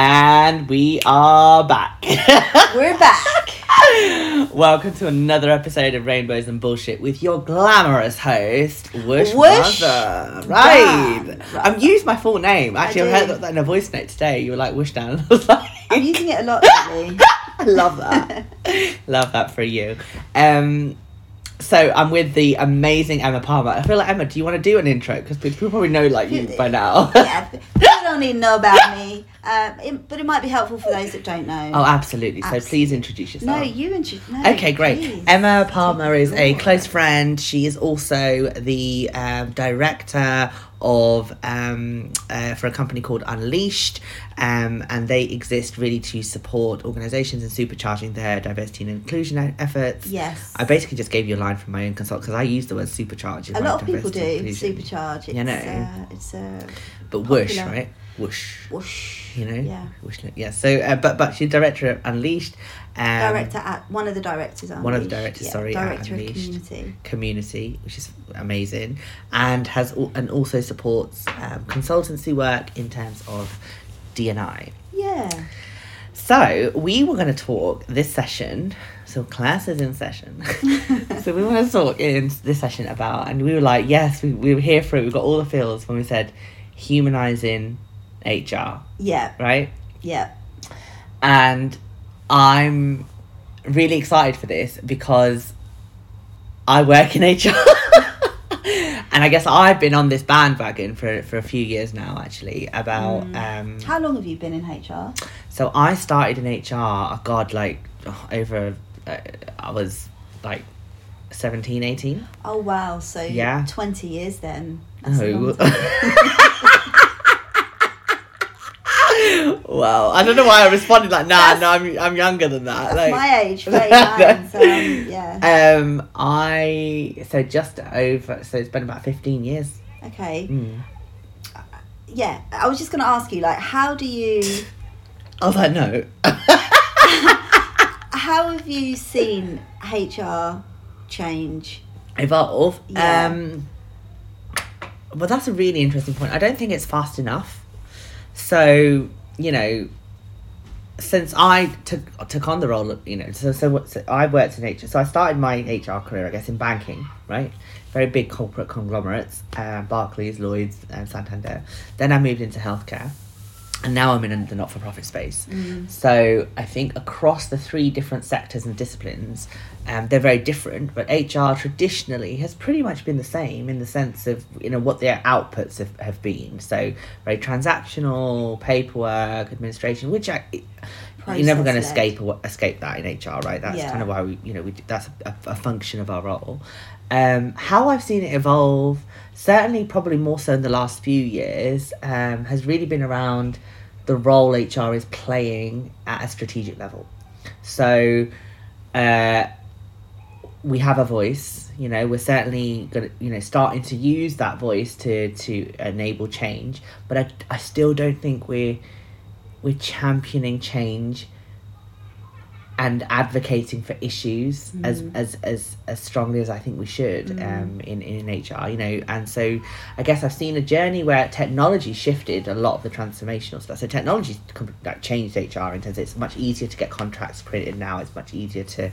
And we are back. We're back. Welcome to another episode of Rainbows and Bullshit with your glamorous host, Whoosh, Whoosh Mother. Right. Dan. I'm used my full name. Actually, I, do. heard that in a voice note today. You were like, Whoosh Dan. I was like, I'm using it a lot lately. I love that. love that for you. Um, so I'm with the amazing Emma Palmer. I feel like Emma. Do you want to do an intro? Because people probably know like you by now. yeah, don't need to know about me, um, it, but it might be helpful for those that don't know. oh, absolutely. So please introduce yourself. no, you and you. No, Okay, great. please. Emma Palmer is a close friend. She is also the um, director of um, uh, for a company called Unleashed, um, and they exist really to support organisations in supercharging their diversity and inclusion efforts. Yes. I basically just gave you a line from my own consult because I use the word supercharge. a lot of people do supercharge. It's, You know. uh, it's a but whoosh, right? Whoosh. whoosh. You know, Yeah. whoosh. Yeah. So, uh, but but she's director of Unleashed. Um, Director at one of the directors. one of the directors, Yeah, sorry, at Director of Unleashed. community. community, which is amazing, and has and also supports um, consultancy work in terms of DNI. Yeah. So we were going to talk this session. So class is in session. so we want to talk in this session about, and we were like, yes, we, we were here for it. We got all the feels when we said humanizing HR, Yeah. right? Yeah. and I'm really excited for this because I work in HR. and I guess I've been on this bandwagon for, for a few years now, actually, about. Um, How long have you been in HR? so I started in HR, oh God, like oh, over. Uh, I was like 17, 18. Oh wow! So Yeah. twenty years then. That's No. long time. Well, I don't know why I responded like, nah, That's- no, I'm, I'm younger than that. That's like, my age, thirty-nine. so um, yeah. Um, I so just over. So it's been about fifteen years. Okay. Mm. Yeah, I was just going to ask you, like, how do you, Oh, that note, how have you seen HR change? evolve. Yeah. Um, well, that's a really interesting point. I don't think it's fast enough. So you know, since I took took on the role, of, you know, so so, so I worked in HR. So I started my HR career, I guess, in banking, right? Very big corporate conglomerates, uh, Barclays, Lloyd's, and Santander. Then I moved into healthcare, and now I'm in the not for profit space. So I think across the three different sectors and disciplines, um, they're very different. But HR traditionally has pretty much been the same in the sense of you know what their outputs have, have been. So very transactional, paperwork, administration, which I, you're never going to escape escape that in HR, right? That's Yeah. kind of why we you know we that's a, a function of our role. Um, how I've seen it evolve, certainly probably more so in the last few years, um, has really been around the role HR is playing at a strategic level. So, uh, we have a voice. You know, we're certainly gonna, you know, starting to use that voice to to enable change. But I, I still don't think we're we're championing change and advocating for issues as, as as as strongly as I think we should um, in in HR. You know, and so I guess I've seen a journey where technology shifted a lot of the transformational stuff. So technology like changed HR in terms of it's much easier to get contracts printed now. It's much easier to.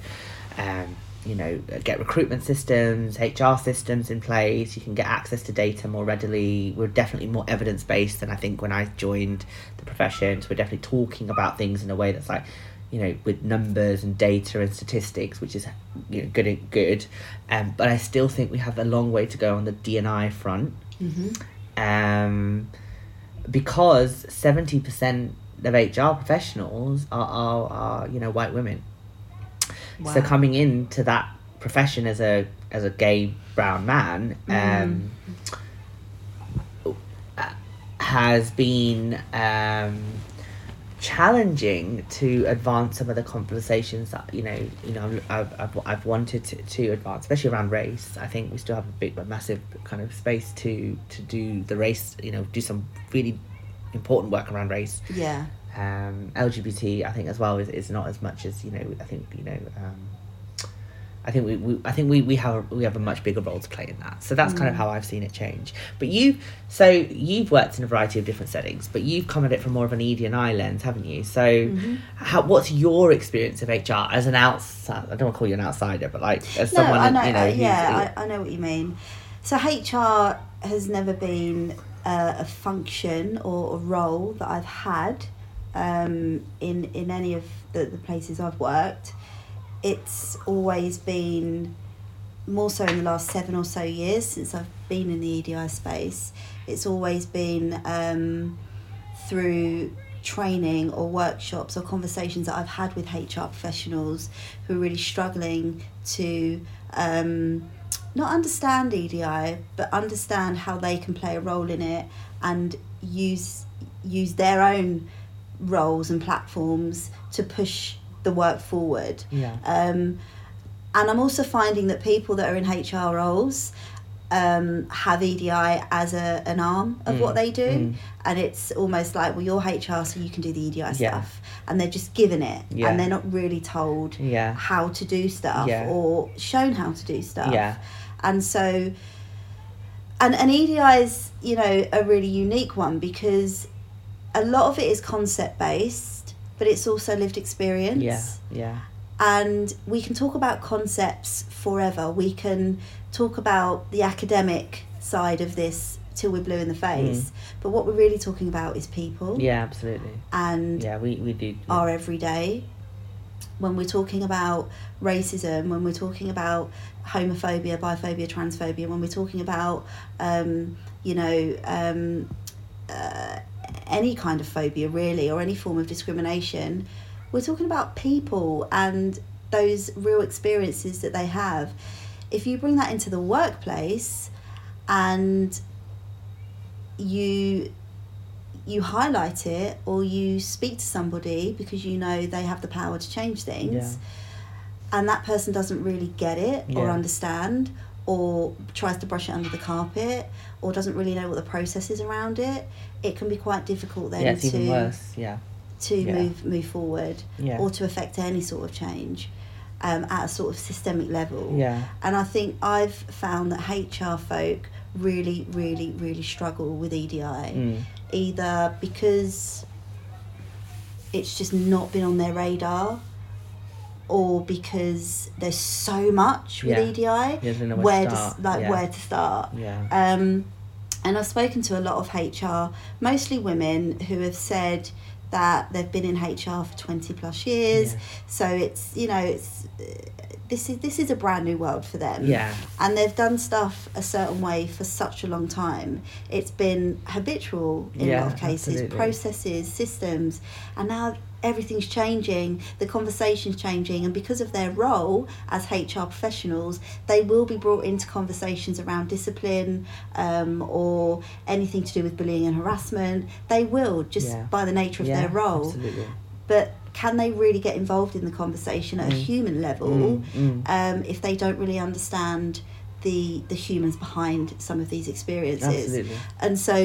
Um, you know, get recruitment systems, HR systems in place. You can get access to data more readily. We're definitely more evidence based than I think when I joined the profession. So we're definitely talking about things in a way that's like, you know, with numbers and data and statistics, which is you know good and good. Um, but I still think we have a long way to go on the DNI front. Um, because seventy percent of HR professionals are, are, are you know white women. So coming into that profession as a as a gay brown man um, uh, has been um, challenging to advance some of the conversations that you know you know I've, I've, I've wanted to, to advance especially around race I think we still have a big a massive kind of space to to do the race you know do some really important work around race Yeah. um, LGBT, I think as well is, is not as much as you know. I think you know. Um, I think we, we I think we, we have we have a much bigger role to play in that. So that's kind of how I've seen it change. But you so you've worked in a variety of different settings, but you've come at it from more of an ED and I lens, haven't you? So how what's your experience of HR as an outside? I don't want to call you an outsider, but like as No, someone I know. you know uh, yeah, I, I know what you mean. So HR has never been uh, a function or a role that I've had um, in in any of the, the places I've worked. It's always been more so in the last seven or so years since I've been in the EDI space. It's always been um, through training or workshops or conversations that I've had with HR professionals who are really struggling to um, not understand EDI but understand how they can play a role in it and use use their own roles and platforms to push the work forward. yeah Um, and I'm also finding that people that are in HR roles um, have EDI as a, an arm of Mm, what they do. mm. And it's almost like, well, you're HR, so you can do the EDI Yeah. stuff. And they're just given it. Yeah. And they're not really told yeah how to do stuff or shown how to do stuff. yeah And so, and, and EDI is, you know, a really unique one because a lot of it is concept based, but it's also lived experience. Yeah yeah. And we can talk about concepts forever. We can talk about the academic side of this till we're blue in the face, but what we're really talking about is people. Yeah absolutely. And yeah we we do our everyday. When we're talking about racism, when we're talking about homophobia, biphobia, transphobia, when we're talking about, um, you know, um, uh, any kind of phobia really, or any form of discrimination, we're talking about people and those real experiences that they have. If you bring that into the workplace and you you highlight it or you speak to somebody because you know they have the power to change things Yeah. and that person doesn't really get it or understand or tries to brush it under the carpet or doesn't really know what the process is around it it can be quite difficult then yeah it's to even worse yeah to Yeah. move move forward yeah or to affect any sort of change um, at a sort of systemic level yeah and I think I've found that HR folk really, really, really struggle with EDI. mm. Either because it's just not been on their radar, or because there's so much with Yeah. EDI. yeah they don't know Where to to, start. s- like yeah. where to start? yeah Um, and I've spoken to a lot of HR, mostly women, who have said that they've been in HR for 20 plus years. Yeah. So it's, you know, it's uh, this is this is a brand new world for them. yeah And they've done stuff a certain way for such a long time. It's been habitual in a lot of cases, absolutely. processes, systems, and now everything's changing, the conversation's changing, and because of their role as HR professionals, they will be brought into conversations around discipline um, or anything to do with bullying and harassment. They will, just Yeah. by the nature of yeah, their role. absolutely But can they really get involved in the conversation at a Mm. human level? Mm, mm. um, if they don't really understand the the humans behind some of these experiences. absolutely And so,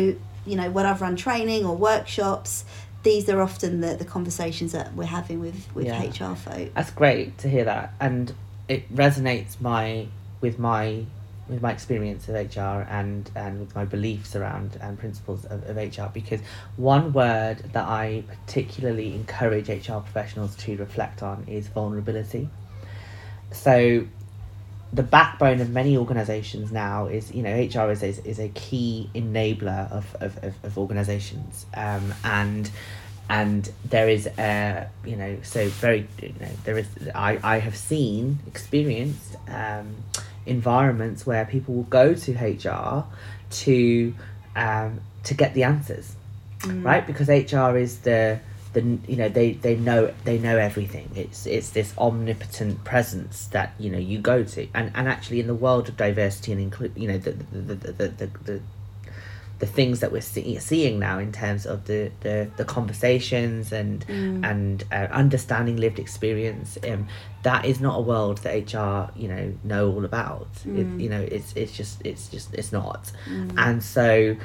you know, when I've run training or workshops, these are often the, the conversations that we're having with, with Yeah. HR folk. That's great to hear that, and it resonates my with my with my experience of HR and and with my beliefs around and principles of, of HR. Because one word that I particularly encourage HR professionals to reflect on is vulnerability. So. The backbone of many organisations now is, you know, HR is, is, is a key enabler of, of, of, of organisations. Um, and and there is a you know so very you know there is i i have seen experienced um environments where people will go to hr to um to get the answers Mm. right because hr is the the you know they they know they know everything it's it's this omnipotent presence that you know you go to and and actually in the world of diversity and include you know the the the the, the, the the things that we're see- seeing now in terms of the, the, the conversations and Mm. and uh, understanding lived experience um, that is not a world that HR you know know all about Mm. it, you know it's it's just it's just it's not Mm. and so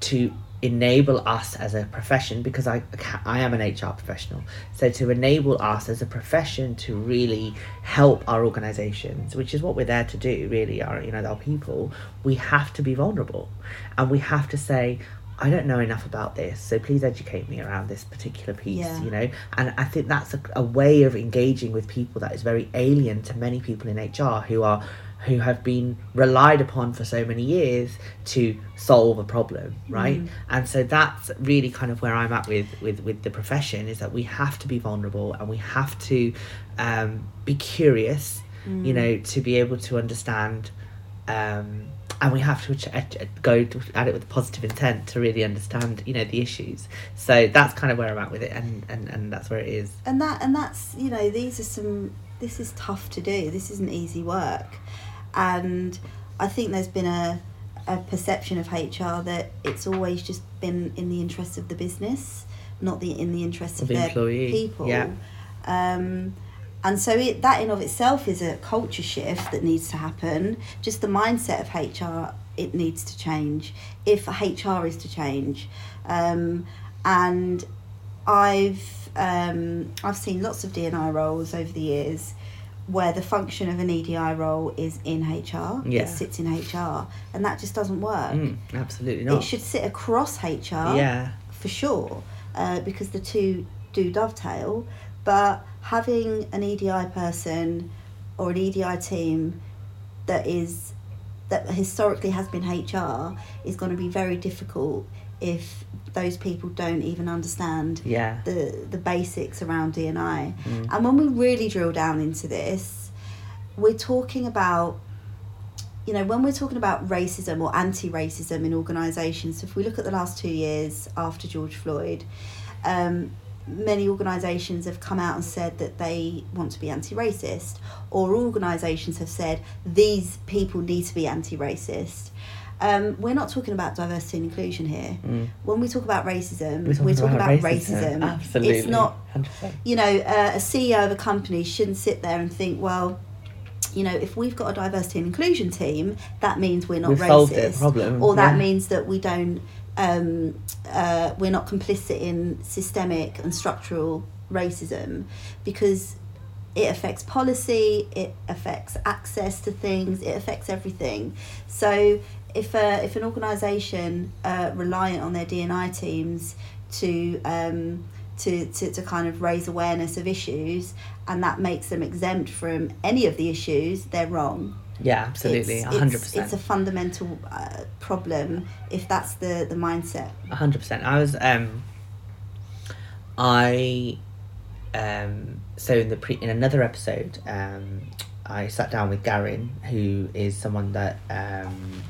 to enable us as a profession because I I am an HR professional. So to enable us as a profession to really help our organizations, which is what we're there to do, really, our you know our people, we have to be vulnerable, and we have to say. I don't know enough about this, so please educate me around this particular piece, Yeah. you know. And I think that's a, a way of engaging with people that is very alien to many people in HR who are who have been relied upon for so many years to solve a problem right? Mm. and so that's really kind of where i'm at with with with the profession is that we have to be vulnerable and we have to um, be curious Mm. you know to be able to understand um, and we have to ch- go at it with positive intent to really understand you know the issues. So that's kind of where i'm at with it and and, and that's where it is. And that and that's you know these are some this is tough to do. This isn't easy work and i think there's been a a perception of hr that it's always just been in the interests of the business not the in the interests Of of, the their employee, people. yeah. um and so it, that in of itself is a culture shift that needs to happen. Just the mindset of hr it needs to change if hr is to change. Um, and I've um, I've seen lots of DNI roles over the years where the function of an EDI role is in HR. Yeah. It sits in HR, and that just doesn't work. Mm, absolutely not It should sit across HR yeah for sure, uh, because the two do dovetail. But having an EDI person or an EDI team that is that historically has been HR is going to be very difficult if those people don't even understand yeah the the basics around DNI. Mm. And when we really drill down into this, we're talking about you know, when we're talking about racism or anti-racism in organisations, so if we look at the last two years after George Floyd, um, many organisations have come out and said that they want to be anti-racist, or organisations have said these people need to be anti-racist. Um, we're not talking about diversity and inclusion here. Mm. When we talk about racism, We're we're talking talking, about about, racism. racism. Absolutely. It's not 100%. you know, uh, a CEO of a company shouldn't sit there and think, well, you know, if we've got a diversity and inclusion team, that means we're not We've racist, problem, or that yeah. means that we don't, um, uh, we're not complicit in systemic and structural racism, because it affects policy, it affects access to things, it affects everything. So if a, if an organisation uh, reliant on their DNI teams to um, to, to, to kind of raise awareness of issues and that makes them exempt from any of the issues, they're wrong. Yeah, absolutely, It's- a hundred it's, it's a fundamental uh, problem if that's the, the mindset. hundred percent. I was um, I um, so in the pre in another episode, um, I sat down with Garin, who is someone that um,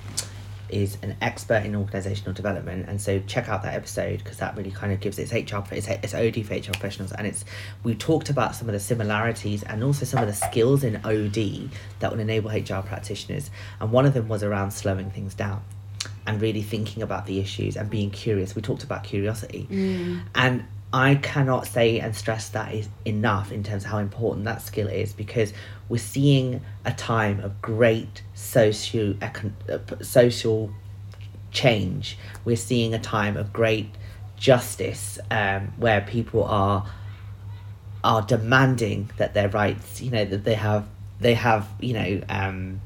is an expert in organizational development, and so check out that episode because that really kind of gives it's HR, it's, it's OD for HR professionals, and it's we talked about some of the similarities and also some of the skills in OD that will enable HR practitioners, and one of them was around slowing things down and really thinking about the issues and being curious. We talked about curiosity, mm. and I cannot say and stress that is enough in terms of how important that skill is because we're seeing a time of great socio uh, social change. We're seeing a time of great justice um, where people are are demanding that their rights, you know, that they have they have, you know. Um,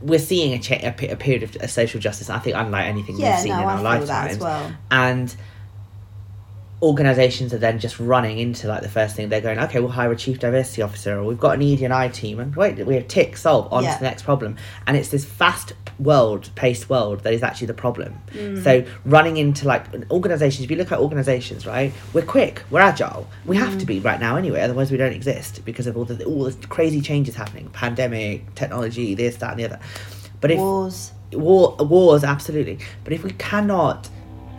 we're seeing a, cha- a, period of social justice. I think unlike anything Yeah, we've seen no, in I our lifetimes well. and organizations are then just running into like the first thing they're going okay we'll hire a chief diversity officer or we've got an edi team and wait we have tick solve on Yeah. to the next problem and it's this fast world paced world that is actually the problem Mm. so running into like organizations if you look at organizations right we're quick we're agile we have Mm. to be right now anyway otherwise we don't exist because of all the all the crazy changes happening pandemic technology this that and the other but if Wars. war wars absolutely but if we cannot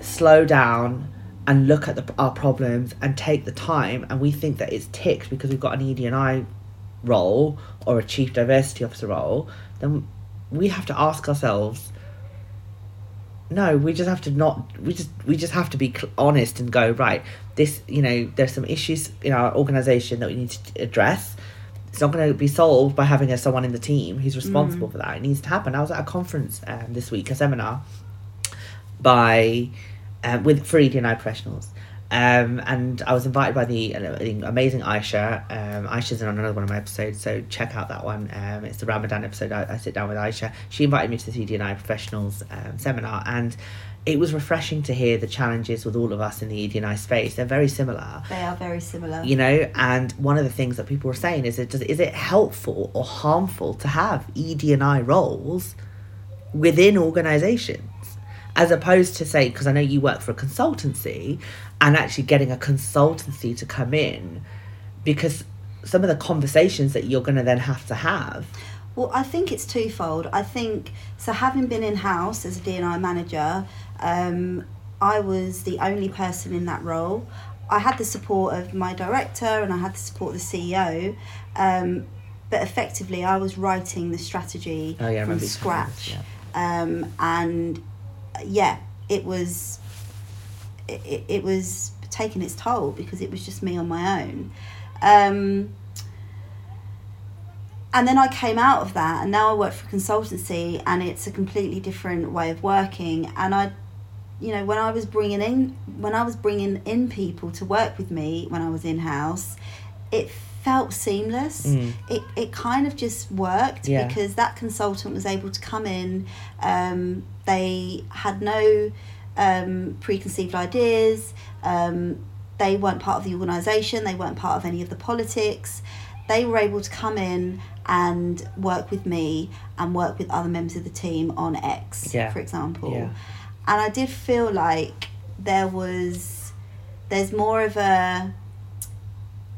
slow down and look at the, our problems and take the time and we think that it's ticked because we've got an ED&I role or a chief diversity officer role then we have to ask ourselves no we just have to not we just we just have to be honest and go right this you know there's some issues in our organization that we need to address. It's not going to be solved by having a, someone in the team who's responsible for that. It needs to happen. I was at a conference um, this week a seminar by um, with for EDI professionals. Um, and I was invited by the uh, amazing Aisha. Um, Aisha's in on another one of my episodes, so check out that one. Um, it's the Ramadan episode. I, I sit down with Aisha. She invited me to the EDI professionals um, seminar, and it was refreshing to hear the challenges with all of us in the EDI space. They're very similar. They are very similar. You know, and one of the things that people were saying is, it does, is it helpful or harmful to have ED&I roles within organisations? As opposed to say, because I know you work for a consultancy, and actually getting a consultancy to come in, because some of the conversations that you're going to then have to have. Well, I think it's twofold. I think so. Having been in house as a D&I manager, um, I was the only person in that role. I had the support of my director and I had the support of the CEO, um, but effectively I was writing the strategy Oh, yeah, from remember you telling us, scratch. Um, and yeah, it was it, it, was taking its toll because it was just me on my own. Um, and then I came out of that, and now I work for consultancy, and it's a completely different way of working. And I, you know, when I was bringing in when I was bringing in people to work with me when I was in house, it felt seamless. Mm. It it kind of just worked Yeah. because that consultant was able to come in. Um, they had no um, preconceived ideas. Um, they weren't part of the organisation. They weren't part of any of the politics. They were able to come in and work with me and work with other members of the team on X, Yeah. for example. Yeah. And I did feel like there was, there's more of a,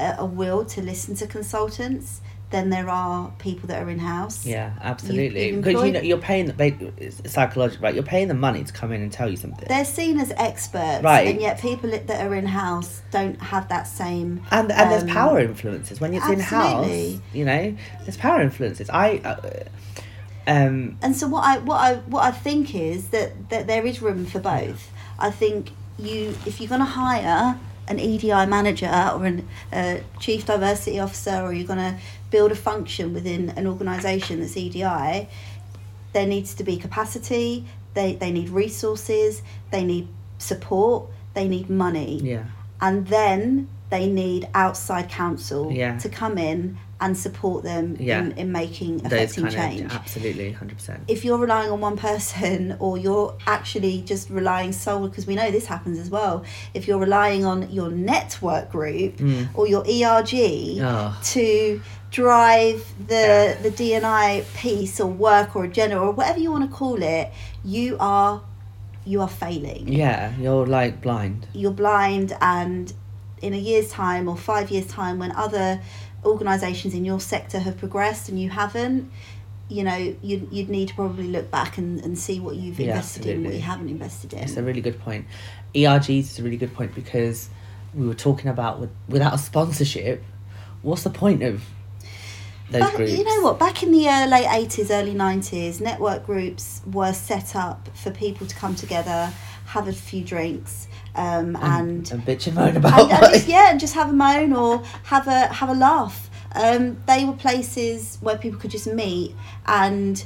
a, will to listen to consultants than there are people that are in house. Yeah, absolutely. you've Because you know you're paying the it's psychological, right? You're paying the money to come in and tell you something. They're seen as experts, Right. and yet people that are in house don't have that same. and and there's um, power influences when it's in house. You know, there's power influences. I, uh, um, And so what I what I what I think is that that there is room for both. I think you if you're going to hire an EDI manager or an uh, chief diversity officer, or you're going to build a function within an organisation that's EDI, there needs to be capacity. They they need resources. They need support. They need money. yeah, and then they need outside counsel Yeah. to come in and support them Yeah. in, in making effective change. of absolutely hundred percent. If you're relying on one person or you're actually just relying solely, because we know this happens as well, if you're relying on your network group Mm. or your ERG Oh, to drive the Yeah. the DNI piece or work or agenda or whatever you want to call it, you are you are failing yeah, you're like blind. you're blind and in a year's time or five years time when other organisations in your sector have progressed and you haven't you know you'd, you'd need to probably look back and, and see what you've Yeah, invested in and what you haven't invested in It's a really good point. ERGs is a really good point because we were talking about with, without a sponsorship, what's the point of those Back- groups? you know what back in the uh, late 80s early 90s network groups were set up for people to come together have a few drinks um, and and bitch and moan about and, and just, yeah, and just have a moan or have a have a laugh. Um, they were places where people could just meet and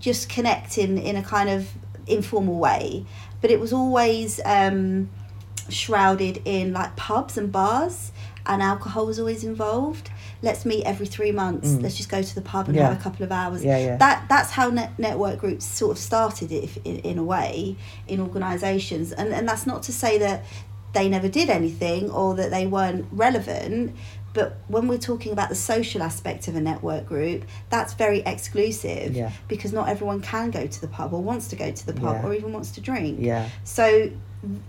just connect in, in a kind of informal way. But it was always um, shrouded in like pubs and bars, and alcohol was always involved. Let's meet every three months. Mm. Let's just go to the pub and Yeah. have a couple of hours. Yeah, yeah. That that's how net, network groups sort of started, if in, in a way, in organisations. And and that's not to say that they never did anything or that they weren't relevant. But when we're talking about the social aspect of a network group, that's very exclusive Yeah. because not everyone can go to the pub or wants to go to the pub Yeah. or even wants to drink. yeah, So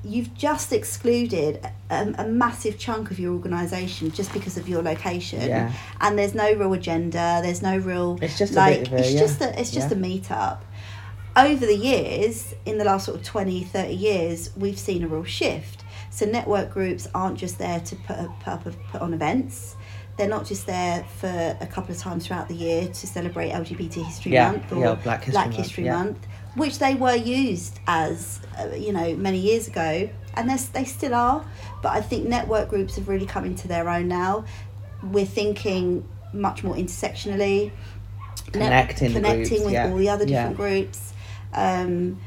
you've just excluded a, a massive chunk of your organisation just because of your location. Yeah. And there's no real agenda. There's no real It's just a like bit of a- it's yeah. just a it's just Yeah. a meetup. Over the years, in the last sort of 20, 30 years, we've seen a real shift. So network groups aren't just there to put, put up put on events. They're not just there for a couple of times throughout the year to celebrate LGBT History Yeah, Month or yeah, Black History Month, History. Month, which they were used as, uh, you know, many years ago, and they still are. But I think network groups have really come into their own now. We're thinking much more intersectionally, Connecting the connecting groups, with yeah, all the other yeah. different groups. Um,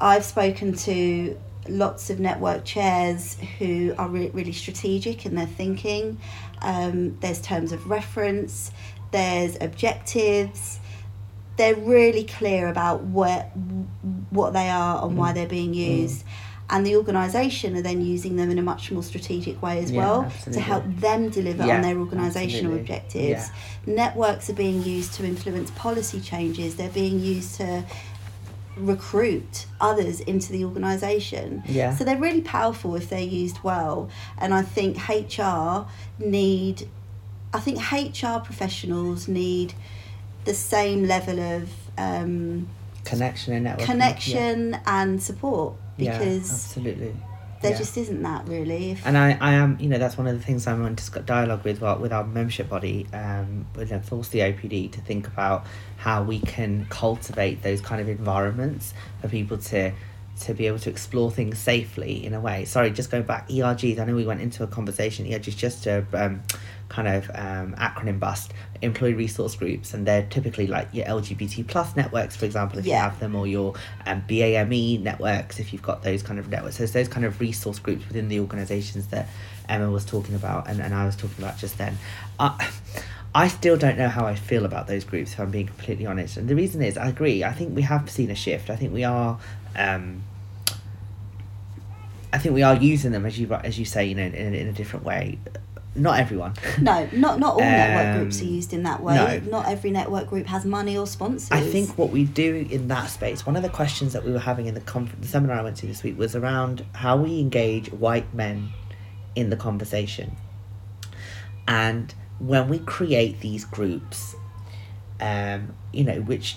I've spoken to lots of network chairs who are re- really strategic in their thinking. Um, there's terms of reference, there's objectives. They're really clear about where, what they are and why mm. they're being mm. used. And the organisation are then using them in a much more strategic way as Yeah, well absolutely. to help them deliver Yeah, on their organisational objectives. Networks are being used to influence policy changes. They're being used to recruit others into the organisation. Yeah. So they're really powerful if they're used well. And I think HR need, I think HR professionals need the same level of um, Connection and networking. connection and support Yeah, because absolutely. there yeah. just isn't that really. If, And I, I am, you know, that's one of the things I'm in disc- dialogue with our, with our membership body, um, with uh, Force the OPD, to think about how we can cultivate those kind of environments for people to to be able to explore things safely in a way. Sorry, just going back, ERGs. I know we went into a conversation. ERGs just a um, kind of um, acronym bust. Employee resource groups, and they're typically like your LGBT plus networks, for example, if you have them, or your um, BAME networks, if you've got those kind of networks. So it's those kind of resource groups within the organisations that Emma was talking about, and, and I was talking about just then. I, I still don't know how I feel about those groups, if I'm being completely honest. And the reason is, I agree. I think we have seen a shift. I think we are. Um, I think we are using them as you as you say, you know, in, in a different way. Not everyone. no, not not all network groups are Um, used in that way. no. Not every network group has money or sponsors. I think what we do in that space, one of the questions that we were having in the, conf- the seminar I went to this week was around how we engage white men in the conversation. And when we create these groups, um, you know, which,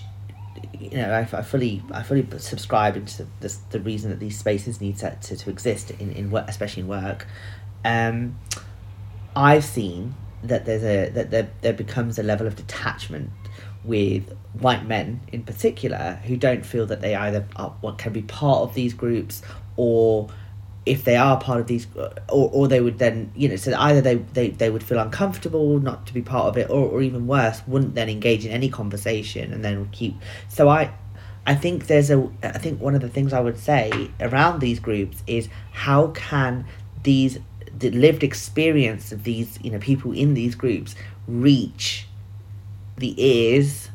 you know, I, I fully, I fully subscribe into the, the reason that these spaces need to, to, to exist in, in work, especially in work. Um, I've seen that there's a that there, there becomes a level of detachment with white men in particular who don't feel that they either are, what can be part of these groups or if they are part of these uh, or, or they would then you know so either they, they they would feel uncomfortable not to be part of it or, or even worse wouldn't then engage in any conversation and then would keep so i i think there's a i think one of the things i would say around these groups is how can these the lived experience of these you know people in these groups reach the ears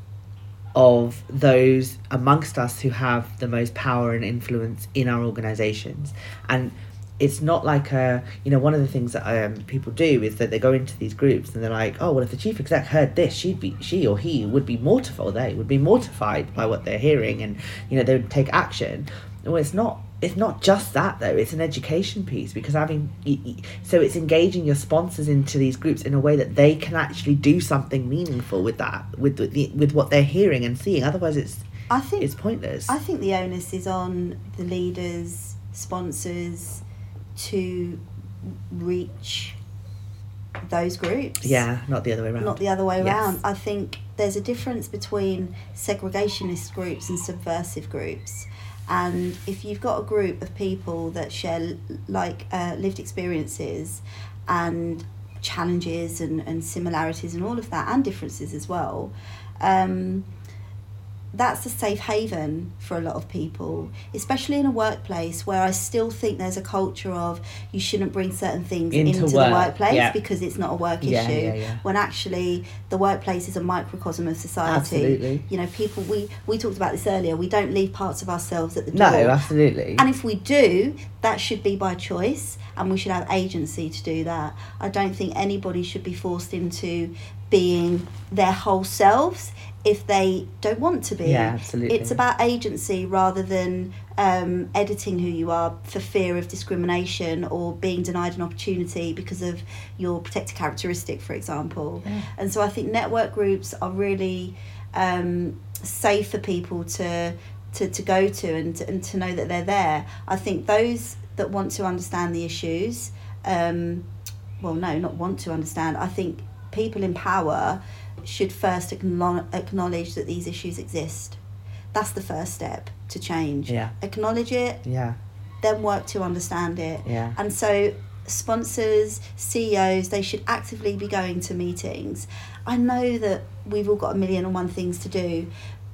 of those amongst us who have the most power and influence in our organizations. And it's not like a you know one of the things that um, people do is that they go into these groups and they're like oh well if the chief exec heard this she'd be she or he would be mortified they would be mortified by what they're hearing and you know they would take action. Well it's not it's not just that though it's an education piece because having so it's engaging your sponsors into these groups in a way that they can actually do something meaningful with that with the, with what they're hearing and seeing otherwise it's I think it's pointless I think the onus is on the leaders, sponsors, to reach those groups. yeah not the other way around Not the other way Yes. around. I think there's a difference between segregationist groups and subversive groups. And if you've got a group of people that share like uh, lived experiences and challenges and, and similarities and all of that and differences as well, um, that's a safe haven for a lot of people, especially in a workplace where I still think there's a culture of you shouldn't bring certain things Into into, work, the workplace yeah. because it's not a work Yeah, issue. yeah. When actually the workplace is a microcosm of society. Absolutely. You know, people we we talked about this earlier. We don't leave parts of ourselves at the door. no absolutely And if we do, that should be by choice, and we should have agency to do that. I don't think anybody should be forced into being their whole selves if they don't want to be. Yeah, absolutely. It's about agency rather than um, editing who you are for fear of discrimination or being denied an opportunity because of your protected characteristic, for example. Yeah. And so I think network groups are really um, safe for people to, to, to go to and, to and to know that they're there. I think those that want to understand the issues, um, well, no, not want to understand, I think people in power should first acknowledge that these issues exist. That's the first step to change. Yeah. Acknowledge it, yeah then work to understand it. yeah And so sponsors, CEOs, they should actively be going to meetings. I know that we've all got a million and one things to do,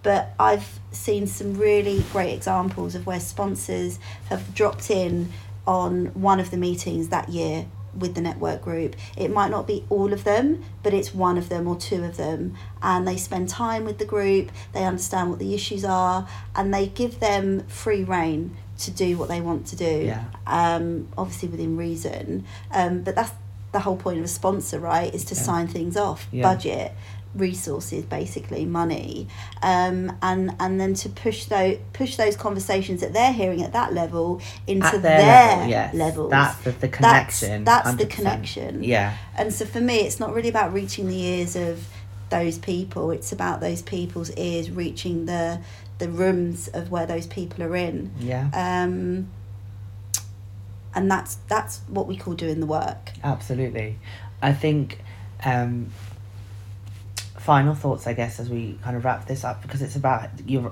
but I've seen some really great examples of where sponsors have dropped in on one of the meetings that year with the network group. It might not be all of them, but it's one of them or two of them. And they spend time with the group, they understand what the issues are, and they give them free reign to do what they want to do. Yeah. Um, obviously within reason. Um, but that's the whole point of a sponsor, right? Is to Yeah. sign things off, Yeah. budget, resources, basically money, um, and and then to push those push those conversations that they're hearing at that level into At their, their, level, yes. levels. That's the, the connection. that's the connection. Yeah. And so for me, it's not really about reaching the ears of those people. It's about those people's ears reaching the the rooms of where those people are in. Yeah. Um, and that's that's what we call doing the work. Absolutely. I think um, final thoughts, I guess, as we kind of wrap this up, because it's about you.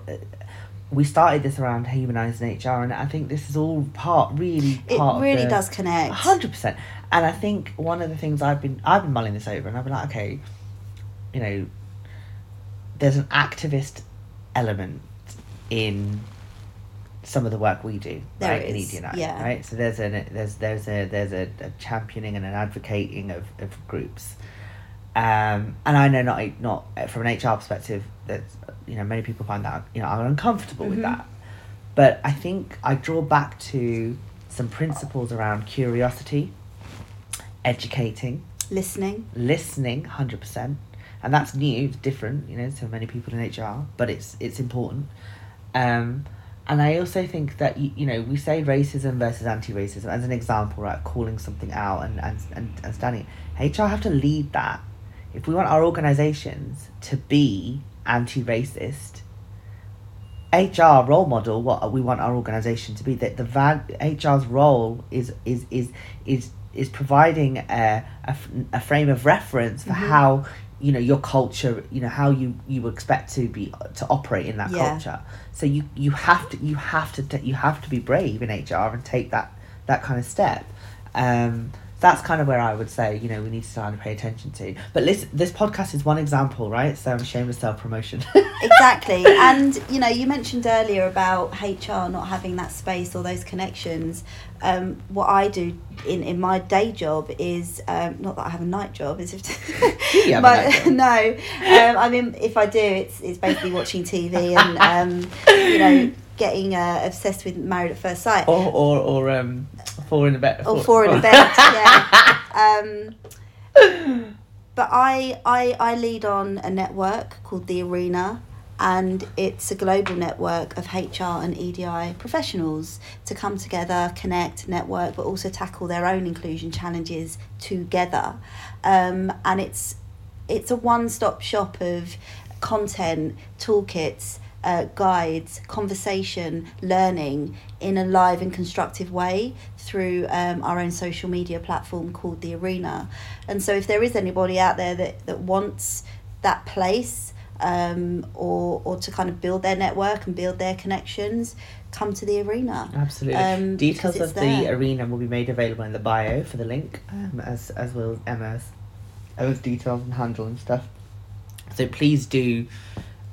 We started this around humanising HR, and I think this is all part, really It really the, does connect. hundred percent. And I think one of the things I've been I've been mulling this over, and I've been like, okay, you know, there's an activist element in some of the work we do, There right? In EDI, yeah. right? So there's a there's there's a there's a, a championing and an advocating of, of groups. Um, and I know not not from an HR perspective that you know many people find that you know are uncomfortable with Mhm. that, but I think I draw back to some principles around curiosity, educating, Listening. listening, hundred percent, and that's new. It's different, you know, to many people in HR, but it's it's important. Um, and I also think that you, you know we say racism versus anti-racism as an example, right? Calling something out and and and, and standing. HR have to lead that. If we want our organisations to be anti-racist, HR role model what we want our organisation to be. That the HR's role is is is is is providing a a, a frame of reference for Mhm. how you know your culture you know how you you expect to be to operate in that Yeah. culture so you you have to you have to you have to be brave in hr and take that that kind of step um that's kind of where I would say, you know, we need to start to pay attention to. But listen, this podcast is one example, right? So I'm shameless self promotion. exactly and you know you mentioned earlier about hr not having that space or those connections um, what i do in, in my day job is um, not that i have a night job is if Do you but no um, i mean if i do it's it's basically watching tv and um, you know getting uh, obsessed with married at first sight or or or um four in a bed. or four in a bed yeah um, but I, I I lead on a network called the Arena, and it's a global network of HR and EDI professionals to come together, connect, network, but also tackle their own inclusion challenges together. Um, and it's it's a one stop shop of content, toolkits. Uh, guides, conversation, learning in a live and constructive way through um, our own social media platform called The Arena. And so, if there is anybody out there that, that wants that place um, or, or to kind of build their network and build their connections, come to The Arena. Absolutely. Um, Details of it's the arena will be made available in the bio for the link, um, as as well as Emma's, Emma's details and handle and stuff. So please do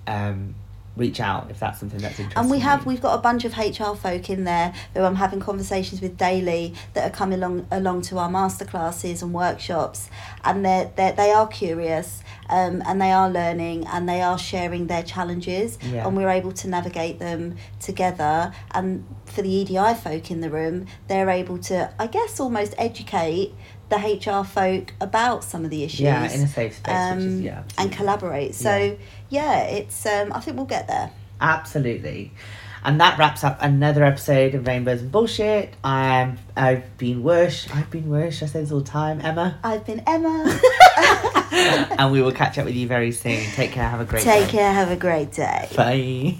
um, reach out if that's something that's interesting. And we have we've got a bunch of HR folk in there who I'm having conversations with daily that are coming along along to our masterclasses and workshops, and they they they are curious, um, and they are learning and they are sharing their challenges, Yeah. and we're able to navigate them together. And for the EDI folk in the room, they're able to I guess almost educate the HR folk about some of the issues. yeah in a safe space, which is um, yeah, and collaborate. So yeah, it's um, I think we'll get there. Absolutely. And that wraps up another episode of Rainbows and Bullshit. I'm I've been Worsh. I've been Worsh. I say this all the time, Emma. I've been Emma. and we will catch up with you very soon. Take care. Have a great Take day. care. Have a great day. Bye.